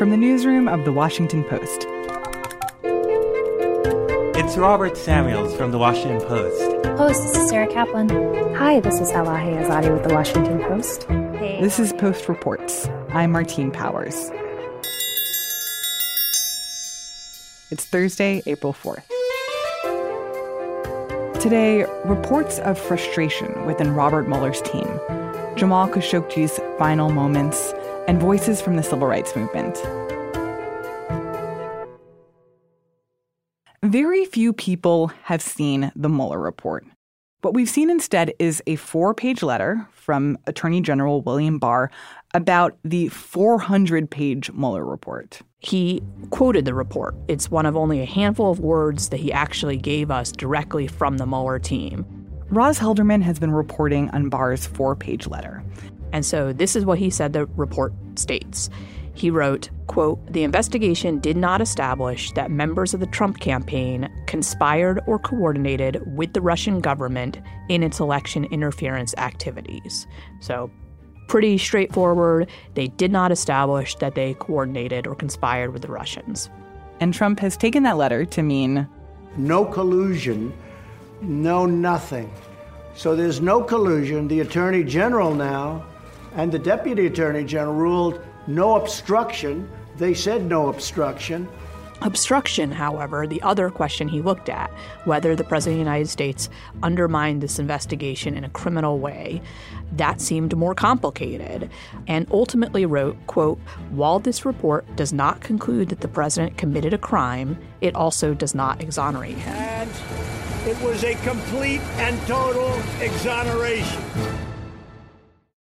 From the newsroom of The Washington Post. It's Robert Samuels from The Washington Post. Host, this is Sarah Kaplan. Hi, this is Elahe Azadi with The Washington Post. Hey. This is Post Reports. I'm Martine Powers. It's Thursday, April 4th. Today, reports of frustration within Robert Mueller's team, Jamal Khashoggi's final moments, and voices from the civil rights movement. Very few people have seen the Mueller report. What we've seen instead is a four page letter from Attorney General William Barr about the 400 page Mueller report. He quoted the report. It's one of only a handful of words that he actually gave us directly from the Mueller team. Roz Helderman has been reporting on Barr's four page letter. And so this is what he said the report states. He wrote, quote, "The investigation did not establish that members of the Trump campaign conspired or coordinated with the Russian government in its election interference activities." So, pretty straightforward. They did not establish that they coordinated or conspired with the Russians. And Trump has taken that letter to mean no collusion, no nothing. So there's no collusion. The Attorney General now and the Deputy Attorney General ruled no obstruction. They said no obstruction. Obstruction, however, the other question he looked at, whether the President of the United States undermined this investigation in a criminal way, that seemed more complicated, and ultimately wrote, quote, while this report does not conclude that the President committed a crime, it also does not exonerate him. And it was a complete and total exoneration.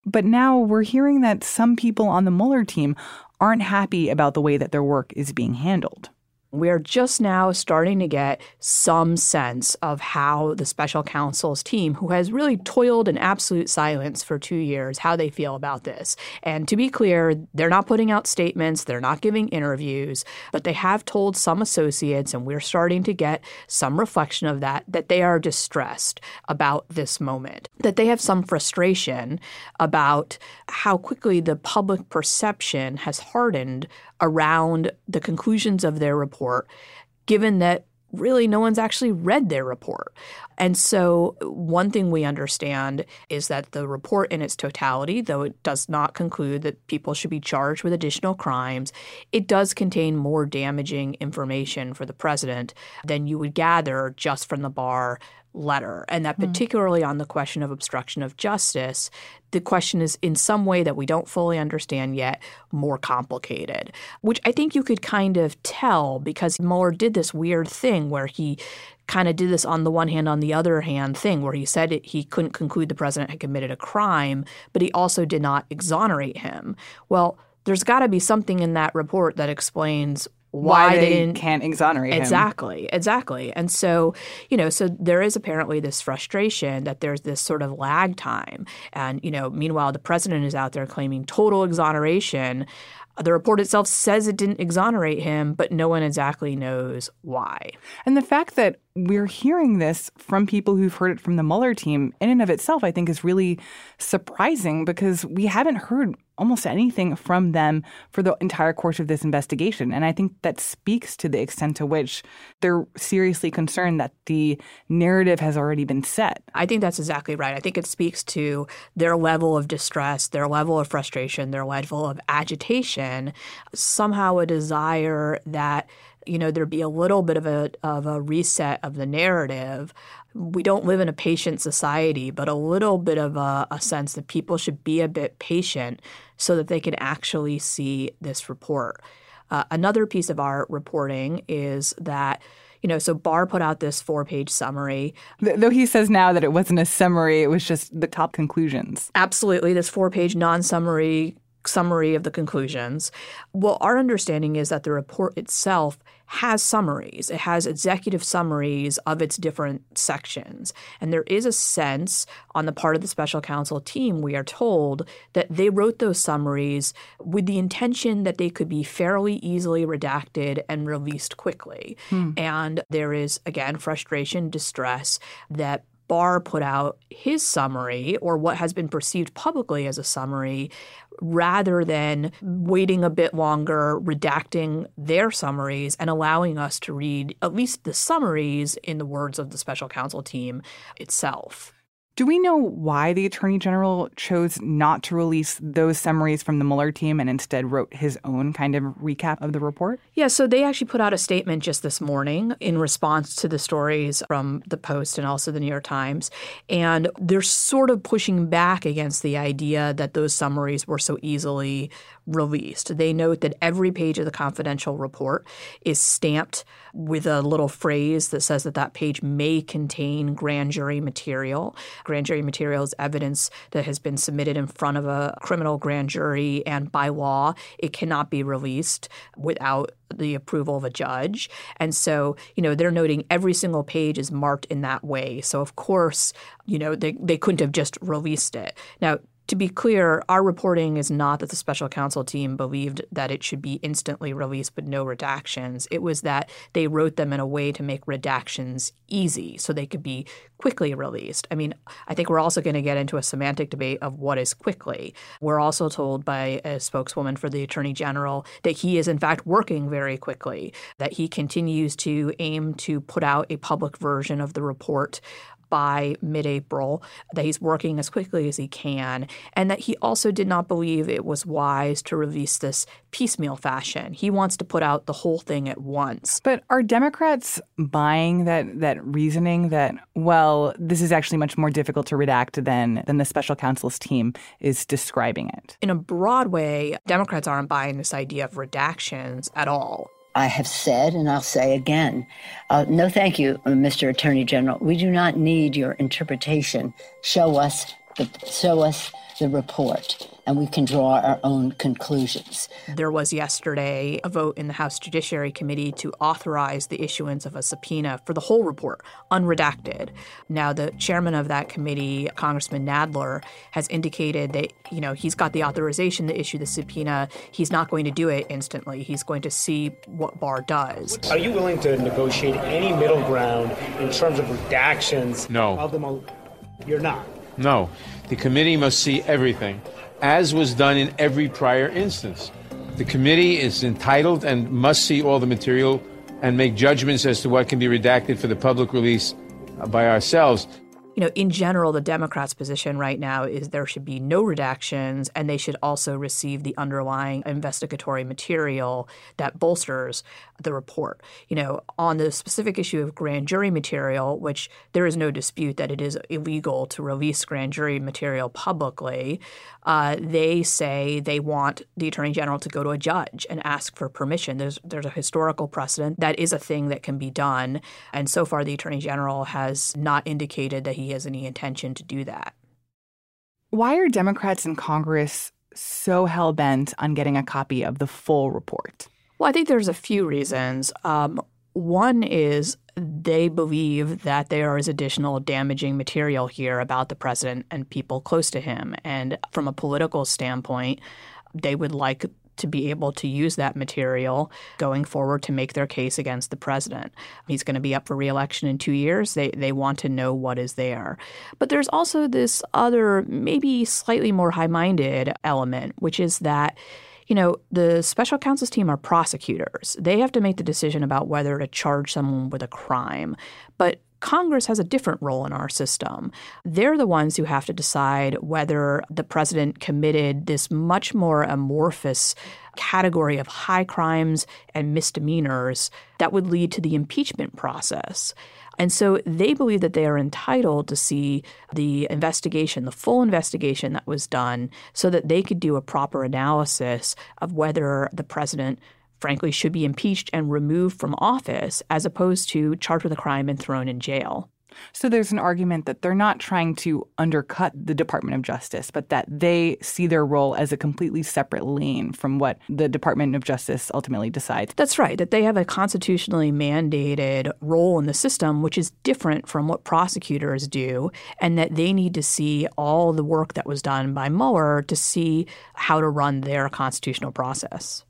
But now we're hearing that some people on the Mueller team aren't happy about the way that their work is being handled. We're just now starting to get some sense of how the special counsel's team, who has really toiled in absolute silence for two years, how they feel about this. And to be clear, they're not putting out statements, they're not giving interviews, but they have told some associates, and we're starting to get some reflection of that, that they are distressed about this moment, that they have some frustration about how quickly the public perception has hardened around the conclusions of their report, given that really no one's actually read their report. And so, one thing we understand is that the report in its totality, though it does not conclude that people should be charged with additional crimes, it does contain more damaging information for the president than you would gather just from the Barr letter. And that, hmm. particularly mm. on the question of obstruction of justice, the question is in some way that we don't fully understand yet more complicated, which I think you could kind of tell because Mueller did this weird thing where he kind of did this on the one hand, on the other hand thing, where he said it, he couldn't conclude the president had committed a crime, but he also did not exonerate him. Well, there's got to be something in that report that explains why, why they, can't exonerate exactly, him. Exactly, exactly. And so, you know, so there is apparently this frustration that there's this sort of lag time. And, you know, meanwhile, the president is out there claiming total exoneration. The report itself says it didn't exonerate him, but no one exactly knows why. And the fact that we're hearing this from people who've heard it from the Mueller team in and of itself, I think, is really surprising because we haven't heard almost anything from them for the entire course of this investigation. And I think that speaks to the extent to which they're seriously concerned that the narrative has already been set. I think that's exactly right. I think it speaks to their level of distress, their level of frustration, their level of agitation, somehow a desire that you know there'd be a little bit of a of a reset of the narrative we don't live in a patient society, but a little bit of a, a, sense that people should be a bit patient so that they can actually see this report. Uh, another piece of our reporting is that you know, so Barr put out this four page summary. Though he says now that it wasn't a summary, it was just the top conclusions. Absolutely. This four page non summary summary of the conclusions. Well, our understanding is that the report itself has summaries. It has executive summaries of its different sections. And there is a sense on the part of the special counsel team, we are told, that they wrote those summaries with the intention that they could be fairly easily redacted and released quickly. Hmm. And there is, again, frustration, distress that Barr put out his summary, or what has been perceived publicly as a summary, rather than waiting a bit longer, redacting their summaries, and allowing us to read at least the summaries in the words of the special counsel team itself. Do we know why the Attorney General chose not to release those summaries from the Mueller team and instead wrote his own kind of recap of the report? Yeah, so they actually put out a statement just this morning in response to the stories from the Post and also the New York Times. And they're sort of pushing back against the idea that those summaries were so easily released. They note that every page of the confidential report is stamped with a little phrase that says that that page may contain grand jury material. Grand jury material is evidence that has been submitted in front of a criminal grand jury, and by law, it cannot be released without the approval of a judge. And so, you know, they're noting every single page is marked in that way. So, of course, you know, they, they couldn't have just released it. Now, to be clear, our reporting is not that the special counsel team believed that it should be instantly released with no redactions. It was that they wrote them in a way to make redactions easy so they could be quickly released. I mean, I think we're also going to get into a semantic debate of what is quickly. We're also told by a spokeswoman for the Attorney General that he is, in fact, working very quickly, that he continues to aim to put out a public version of the report by mid April, that he's working as quickly as he can, and that he also did not believe it was wise to release this piecemeal fashion. He wants to put out the whole thing at once. But are Democrats buying that that reasoning that, well, this is actually much more difficult to redact than than the special counsel's team is describing it? In a broad way, Democrats aren't buying this idea of redactions at all. I have said, and I'll say again, uh, no, thank you, Mr. Attorney General. We do not need your interpretation. Show us the show us the report and we can draw our own conclusions. There was yesterday a vote in the House Judiciary Committee to authorize the issuance of a subpoena for the whole report, unredacted. Now, the chairman of that committee, Congressman Nadler, has indicated that, you know, he's got the authorization to issue the subpoena. He's not going to do it instantly. He's going to see what Barr does. Are you willing to negotiate any middle ground in terms of redactions? No. Of the, you're not. No. The committee must see everything as was done in every prior instance. The committee is entitled and must see all the material and make judgments as to what can be redacted for the public release by ourselves you know, in general, the Democrats' position right now is there should be no redactions and they should also receive the underlying investigatory material that bolsters the report. You know, on the specific issue of grand jury material, which there is no dispute that it is illegal to release grand jury material publicly, uh, they say they want the attorney general to go to a judge and ask for permission. There's there's a historical precedent that is a thing that can be done, and so far the attorney general has not indicated that he has any intention to do that. Why are Democrats in Congress so hell bent on getting a copy of the full report? Well, I think there's a few reasons. Um, one is they believe that there is additional damaging material here about the president and people close to him. And from a political standpoint, they would like to be able to use that material going forward to make their case against the president. He's going to be up for reelection in two years. They, they want to know what is there. But there's also this other, maybe slightly more high minded element, which is that you know, the special counsel's team are prosecutors. They have to make the decision about whether to charge someone with a crime. But Congress has a different role in our system. They're the ones who have to decide whether the president committed this much more amorphous category of high crimes and misdemeanors that would lead to the impeachment process. And so they believe that they are entitled to see the investigation, the full investigation that was done, so that they could do a proper analysis of whether the president frankly should be impeached and removed from office as opposed to charged with a crime and thrown in jail. So there's an argument that they're not trying to undercut the Department of Justice, but that they see their role as a completely separate lane from what the Department of Justice ultimately decides. That's right, that they have a constitutionally mandated role in the system, which is different from what prosecutors do, and that they need to see all the work that was done by Mueller to see how to run their constitutional process.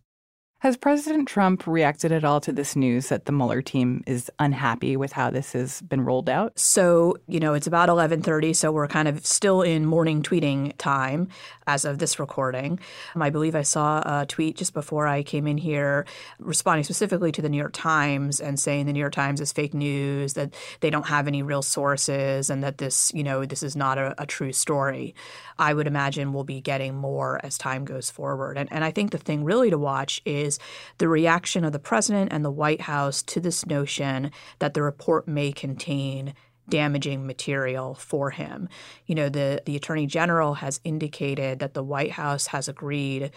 Has President Trump reacted at all to this news that the Mueller team is unhappy with how this has been rolled out? So, you know, it's about 11:30, so we're kind of still in morning tweeting time as of this recording. Um, I believe I saw a tweet just before I came in here responding specifically to the New York Times and saying the New York Times is fake news, that they don't have any real sources and that this, you know, this is not a, a true story. I would imagine we'll be getting more as time goes forward. And, and I think the thing really to watch is the reaction of the president and the White House to this notion that the report may contain damaging material for him. You know, the the attorney general has indicated that the White House has agreed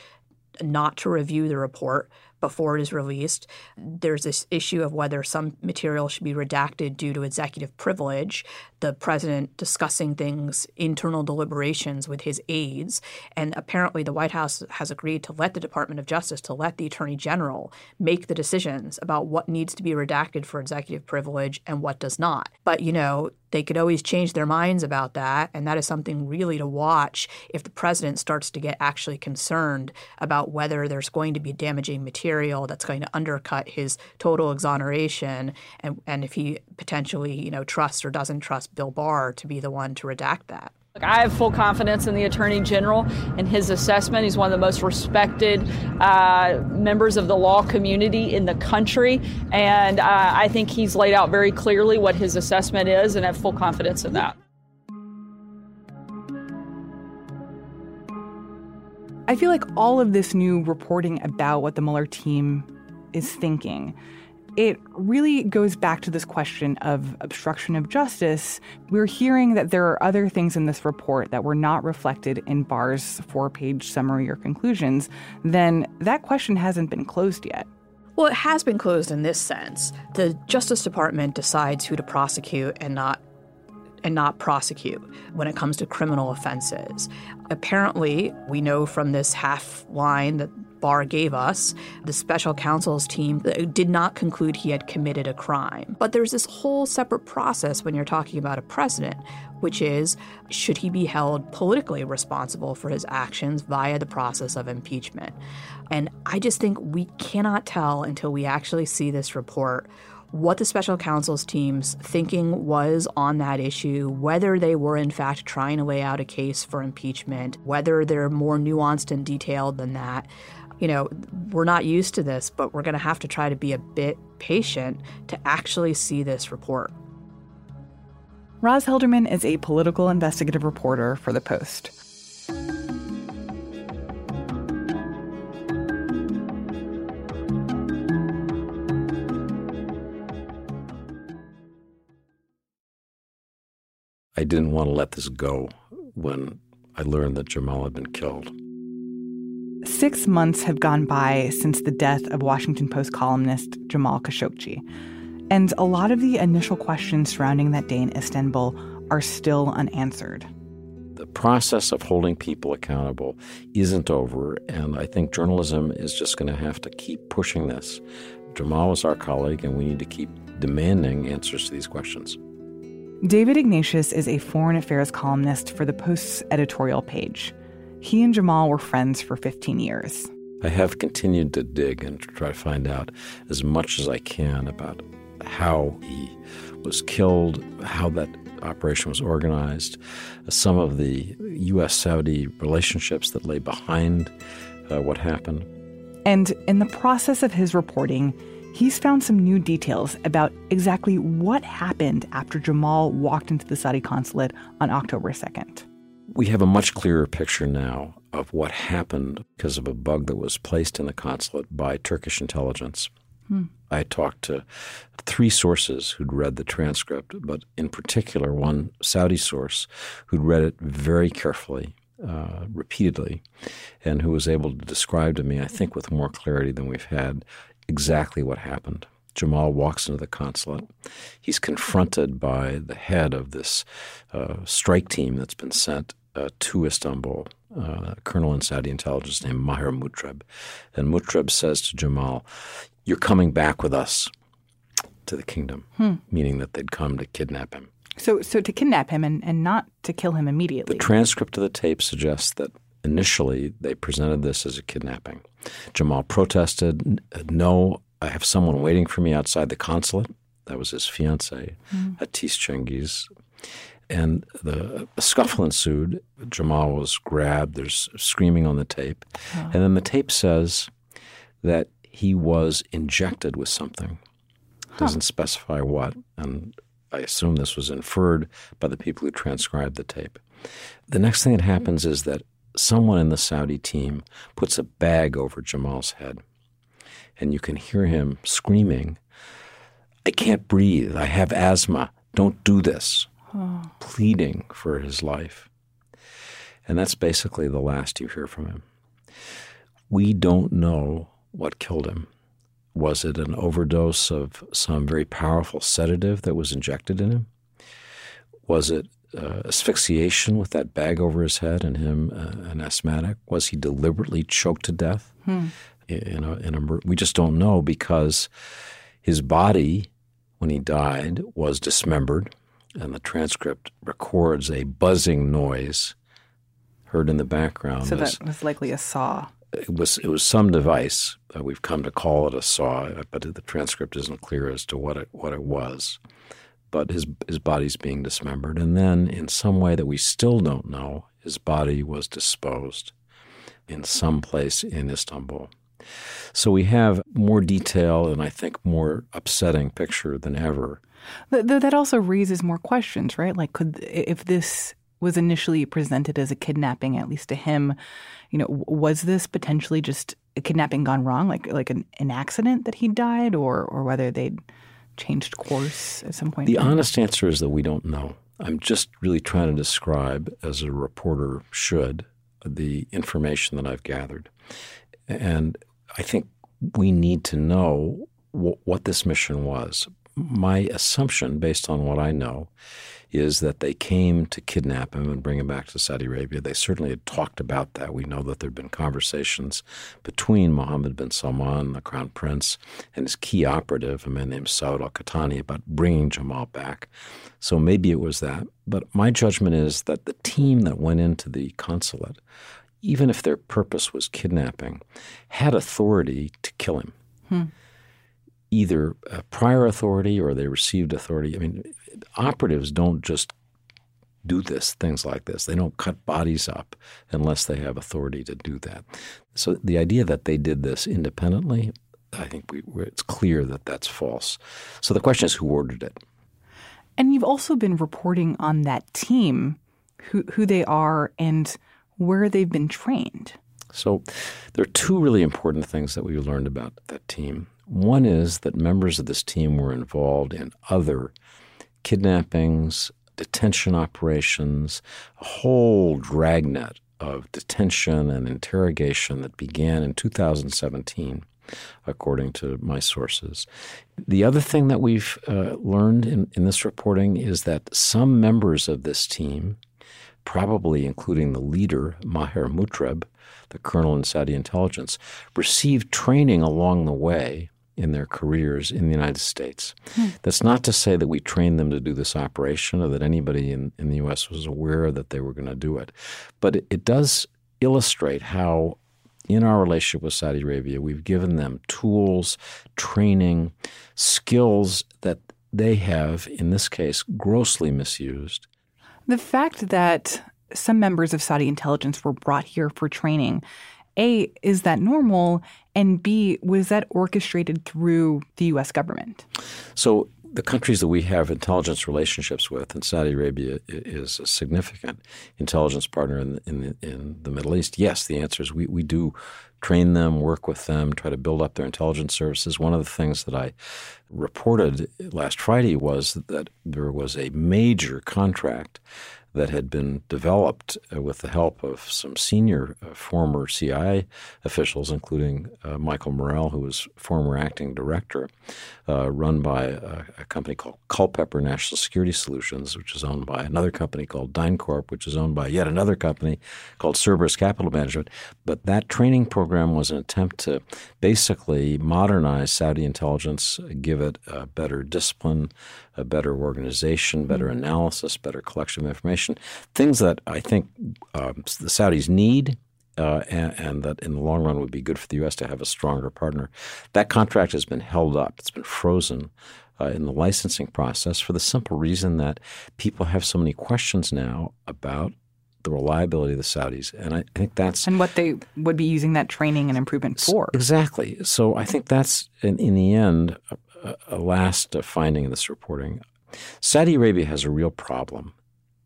not to review the report before it is released. There's this issue of whether some material should be redacted due to executive privilege, the president discussing things, internal deliberations with his aides. And apparently, the White House has agreed to let the Department of Justice, to let the attorney general make the decisions about what needs to be redacted for executive privilege and what does not. But, you know, they could always change their minds about that. And that is something really to watch if the president starts to get actually concerned about whether there's going to be damaging material that's going to undercut his total exoneration and, and if he potentially, you know, trusts or doesn't trust Bill Barr to be the one to redact that. I have full confidence in the Attorney General and his assessment. He's one of the most respected uh, members of the law community in the country. And uh, I think he's laid out very clearly what his assessment is, and I have full confidence in that. I feel like all of this new reporting about what the Mueller team is thinking it really goes back to this question of obstruction of justice. We're hearing that there are other things in this report that were not reflected in Barr's four page summary or conclusions. Then that question hasn't been closed yet. Well, it has been closed in this sense. The Justice Department decides who to prosecute and not and not prosecute when it comes to criminal offenses. Apparently, we know from this half line that Barr gave us, the special counsel's team did not conclude he had committed a crime. But there's this whole separate process when you're talking about a president, which is should he be held politically responsible for his actions via the process of impeachment? And I just think we cannot tell until we actually see this report what the special counsel's team's thinking was on that issue, whether they were in fact trying to lay out a case for impeachment, whether they're more nuanced and detailed than that you know, we're not used to this, but we're going to have to try to be a bit patient to actually see this report. Roz Helderman is a political investigative reporter for The Post. I didn't want to let this go when I learned that Jamal had been killed. Six months have gone by since the death of Washington Post columnist Jamal Khashoggi. And a lot of the initial questions surrounding that day in Istanbul are still unanswered. The process of holding people accountable isn't over, and I think journalism is just going to have to keep pushing this. Jamal is our colleague, and we need to keep demanding answers to these questions. David Ignatius is a foreign affairs columnist for the Post's editorial page. He and Jamal were friends for 15 years. I have continued to dig and try to find out as much as I can about how he was killed, how that operation was organized, some of the U.S. Saudi relationships that lay behind uh, what happened. And in the process of his reporting, he's found some new details about exactly what happened after Jamal walked into the Saudi consulate on October 2nd. We have a much clearer picture now of what happened because of a bug that was placed in the consulate by Turkish intelligence. Hmm. I talked to three sources who'd read the transcript, but in particular, one Saudi source who'd read it very carefully, uh, repeatedly, and who was able to describe to me, I think with more clarity than we've had, exactly what happened. Jamal walks into the consulate. He's confronted by the head of this uh, strike team that's been sent uh, to Istanbul, uh, a colonel in Saudi intelligence named Maher Mutreb. And Mutreb says to Jamal, You're coming back with us to the kingdom, Hmm. meaning that they'd come to kidnap him. So, so to kidnap him and, and not to kill him immediately. The transcript of the tape suggests that initially they presented this as a kidnapping. Jamal protested, No, I have someone waiting for me outside the consulate. That was his fiancee, Mm. Hatice Cengiz. And the a scuffle ensued. Jamal was grabbed. There's screaming on the tape. Oh. And then the tape says that he was injected with something. Doesn't specify what. And I assume this was inferred by the people who transcribed the tape. The next thing that happens is that someone in the Saudi team puts a bag over Jamal's head. And you can hear him screaming, I can't breathe. I have asthma. Don't do this. Oh. Pleading for his life. And that's basically the last you hear from him. We don't know what killed him. Was it an overdose of some very powerful sedative that was injected in him? Was it uh, asphyxiation with that bag over his head and him uh, an asthmatic? Was he deliberately choked to death? Hmm. In a, in a, we just don't know because his body, when he died, was dismembered, and the transcript records a buzzing noise heard in the background. So that was likely a saw. it was it was some device. Uh, we've come to call it a saw, but the transcript isn't clear as to what it what it was. But his his body's being dismembered, and then in some way that we still don't know, his body was disposed in some place in Istanbul. So we have more detail and I think more upsetting picture than ever. Though that also raises more questions, right? Like, could if this was initially presented as a kidnapping, at least to him, you know, was this potentially just a kidnapping gone wrong, like like an, an accident that he died, or or whether they'd changed course at some point? The honest answer is that we don't know. I'm just really trying to describe, as a reporter should, the information that I've gathered. And I think we need to know wh- what this mission was. My assumption, based on what I know, is that they came to kidnap him and bring him back to Saudi Arabia. They certainly had talked about that. We know that there had been conversations between Mohammed bin Salman, the crown prince, and his key operative, a man named Saud al Qahtani, about bringing Jamal back. So maybe it was that. But my judgment is that the team that went into the consulate, even if their purpose was kidnapping, had authority to kill him Hmm. either prior authority or they received authority. I mean, operatives don't just do this, things like this. They don't cut bodies up unless they have authority to do that. So the idea that they did this independently, I think we, it's clear that that's false. So the question is who ordered it? And you've also been reporting on that team, who who they are and where they've been trained. So there are two really important things that we learned about that team. One is that members of this team were involved in other kidnappings, detention operations, a whole dragnet of detention and interrogation that began in 2017, according to my sources. The other thing that we've uh, learned in, in this reporting is that some members of this team, probably including the leader, Maher Mutreb, the colonel in Saudi intelligence, received training along the way in their careers in the United States. Hmm. That's not to say that we trained them to do this operation or that anybody in, in the U.S. was aware that they were going to do it. But it, it does illustrate how, in our relationship with Saudi Arabia, we've given them tools, training, skills that they have, in this case, grossly misused. The fact that some members of Saudi intelligence were brought here for training, A, is that normal? And B, was that orchestrated through the U.S. government? So the countries that we have intelligence relationships with, and Saudi Arabia is a significant intelligence partner in the, in the, in the Middle East. Yes, the answer is we, we do train them, work with them, try to build up their intelligence services. One of the things that I reported last Friday was that there was a major contract that had been developed uh, with the help of some senior uh, former CIA officials, including uh, Michael Morrell, who was former acting director, uh, run by a, a, company called Culpeper National Security Solutions, which is owned by another company called DynCorp, which is owned by yet another company called Cerberus Capital Management. But that training program was an attempt to basically modernize Saudi intelligence, give it better discipline, a better organization, better mm-hmm. analysis, better collection of information, things that I think uh, the Saudis need. Uh, and, and, that in the long run would be good for the U.S. to have a stronger partner. That contract has been held up. It's been frozen uh, in the licensing process for the simple reason that people have so many questions now about the reliability of the Saudis. And I, I think that's. And what they would be using that training and improvement for. Exactly. So I think that's, in, in the end, a, last finding in this reporting. Saudi Arabia has a real problem.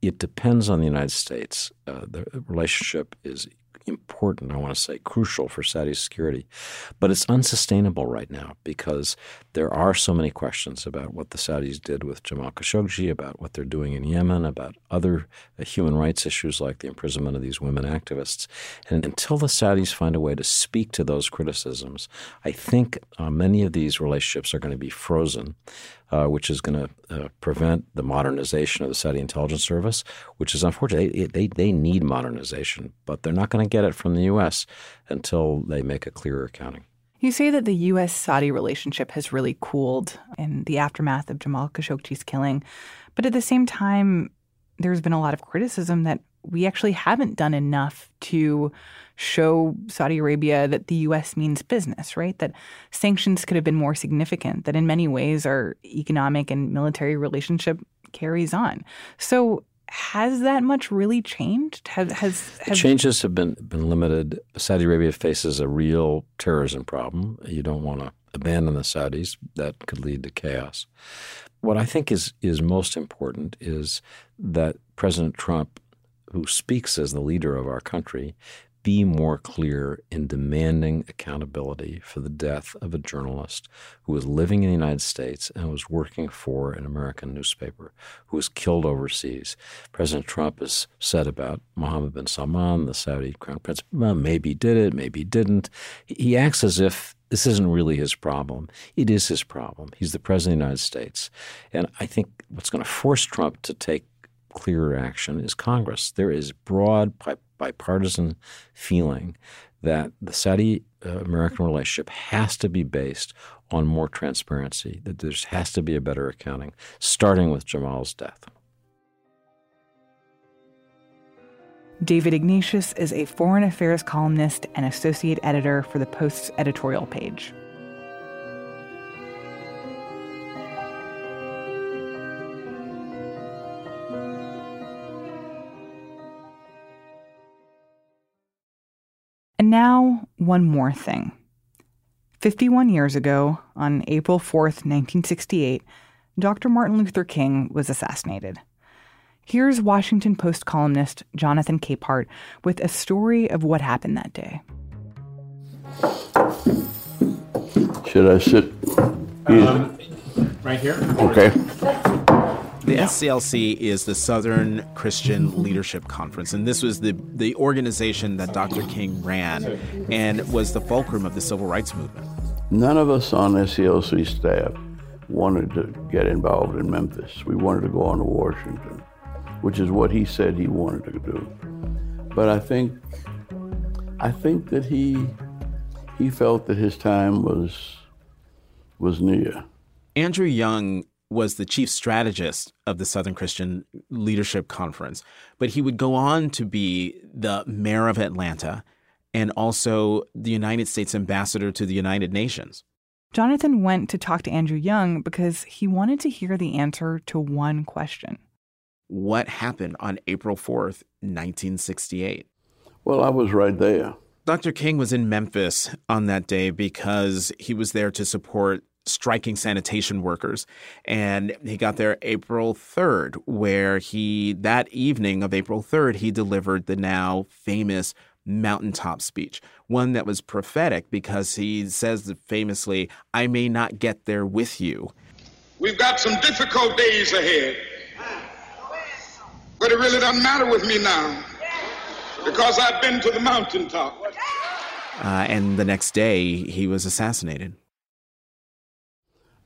It depends on the United States. Uh, the relationship is important, I want to say crucial for Saudi security. But it's unsustainable right now because there are so many questions about what the Saudis did with Jamal Khashoggi, about what they're doing in Yemen, about other uh, human rights issues like the imprisonment of these women activists. And until the Saudis find a way to speak to those criticisms, I think uh, many of these relationships are going to be frozen uh, which is going to uh, prevent the modernization of the Saudi intelligence service, which is unfortunate. They, they, they need modernization, but they're not going to get it from the U.S. until they make a clearer accounting. You say that the U.S. Saudi relationship has really cooled in the aftermath of Jamal Khashoggi's killing, but at the same time, there's been a lot of criticism that we actually haven't done enough to show Saudi Arabia that the U.S. means business, right? That sanctions could have been more significant, that in many ways our economic and military relationship carries on. So, has that much really changed? Has, has, has changes have been been limited. Saudi Arabia faces a real terrorism problem. You don't want to abandon the Saudis; that could lead to chaos. What I think is is most important is that President Trump who speaks as the leader of our country, be more clear in demanding accountability for the death of a journalist who was living in the United States and was working for an American newspaper who was killed overseas. President Trump has said about Mohammed bin Salman, the Saudi crown prince, well, maybe did it, maybe didn't. He acts as if this isn't really his problem. It is his problem. He's the president of the United States. And I think what's going to force Trump to take clearer action is Congress. There is broad bipartisan feeling that the Saudi uh, American relationship has to be based on more transparency, that there has to be a better accounting, starting with Jamal's death. David Ignatius is a foreign affairs columnist and associate editor for the Post's editorial page. And now, one more thing. 51 years ago, on April 4th, 1968, Dr. Martin Luther King was assassinated. Here's Washington Post columnist Jonathan Capehart with a story of what happened that day. Should I sit? Um, right here. Okay. The SCLC is the Southern Christian mm-hmm. Leadership Conference, and this was the, the organization that Dr. King ran and was the fulcrum of the civil rights movement. None of us on SCLC staff wanted to get involved in Memphis. We wanted to go on to Washington, which is what he said he wanted to do. But I think I think that he he felt that his time was was near. Andrew Young was the chief strategist of the Southern Christian Leadership Conference, but he would go on to be the mayor of Atlanta and also the United States ambassador to the United Nations. Jonathan went to talk to Andrew Young because he wanted to hear the answer to one question. What happened on April 4th, 1968? Well, I was right there. Dr. King was in Memphis on that day because he was there to support striking sanitation workers. And he got there April 3rd, where he, that evening of April 3rd, he delivered the now famous mountaintop speech, one that was prophetic because he says famously, I may not get there with you. We've got some difficult days ahead. But it really doesn't matter with me now because I've been to the mountaintop. Uh, and the next day, he was assassinated.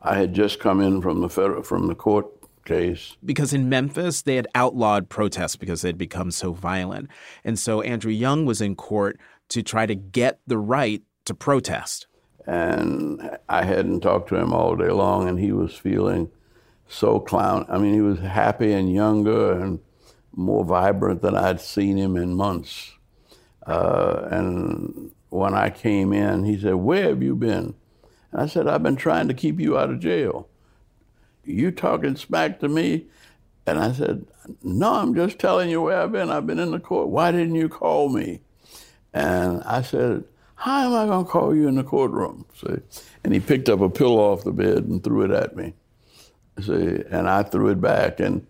I had just come in from the federal, from the court case. Because in Memphis, they had outlawed protests because they had become so violent. And so Andrew Young was in court to try to get the right to protest. And I hadn't talked to him all day long, and he was feeling so clown. I mean, he was happy and younger and more vibrant than I'd seen him in months. Uh, and when I came in, he said, Where have you been? I said, I've been trying to keep you out of jail. You talking smack to me? And I said, No, I'm just telling you where I've been. I've been in the court. Why didn't you call me? And I said, How am I going to call you in the courtroom? See? And he picked up a pillow off the bed and threw it at me. See? And I threw it back. And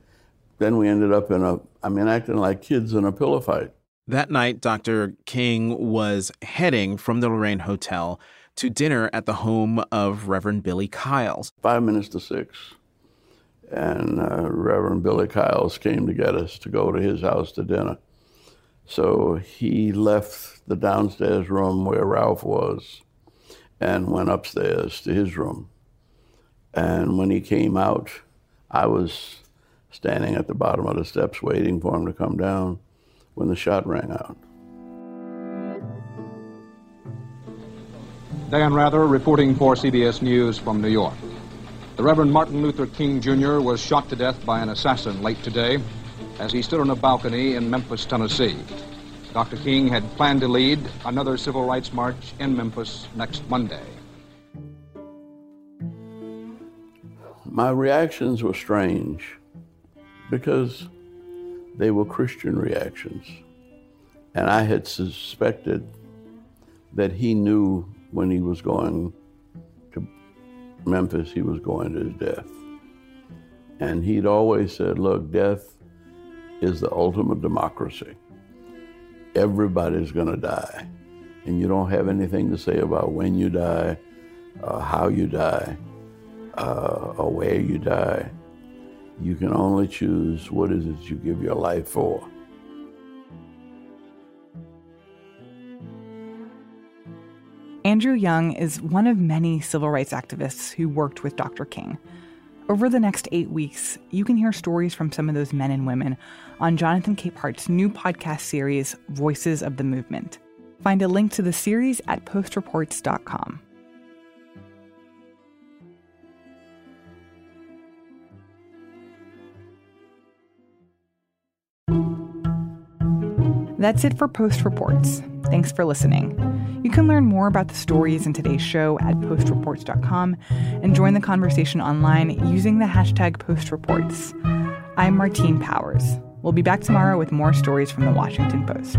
then we ended up in a, I mean, acting like kids in a pillow fight. That night, Dr. King was heading from the Lorraine Hotel to dinner at the home of Reverend Billy Kyles. Five minutes to six. And uh, Reverend Billy Kyles came to get us to go to his house to dinner. So he left the downstairs room where Ralph was and went upstairs to his room. And when he came out, I was standing at the bottom of the steps waiting for him to come down when the shot rang out. Dan Rather reporting for CBS News from New York. The Reverend Martin Luther King Jr. was shot to death by an assassin late today as he stood on a balcony in Memphis, Tennessee. Dr. King had planned to lead another civil rights march in Memphis next Monday. My reactions were strange because they were Christian reactions. And I had suspected that he knew when he was going to Memphis, he was going to his death. And he'd always said, Look, death is the ultimate democracy. Everybody's going to die. And you don't have anything to say about when you die, uh, how you die, uh, or where you die. You can only choose what is it you give your life for. Andrew Young is one of many civil rights activists who worked with Dr. King. Over the next eight weeks, you can hear stories from some of those men and women on Jonathan Capehart's new podcast series, Voices of the Movement. Find a link to the series at postreports.com. That's it for Post Reports. Thanks for listening. You can learn more about the stories in today's show at postreports.com and join the conversation online using the hashtag postreports. I'm Martine Powers. We'll be back tomorrow with more stories from the Washington Post.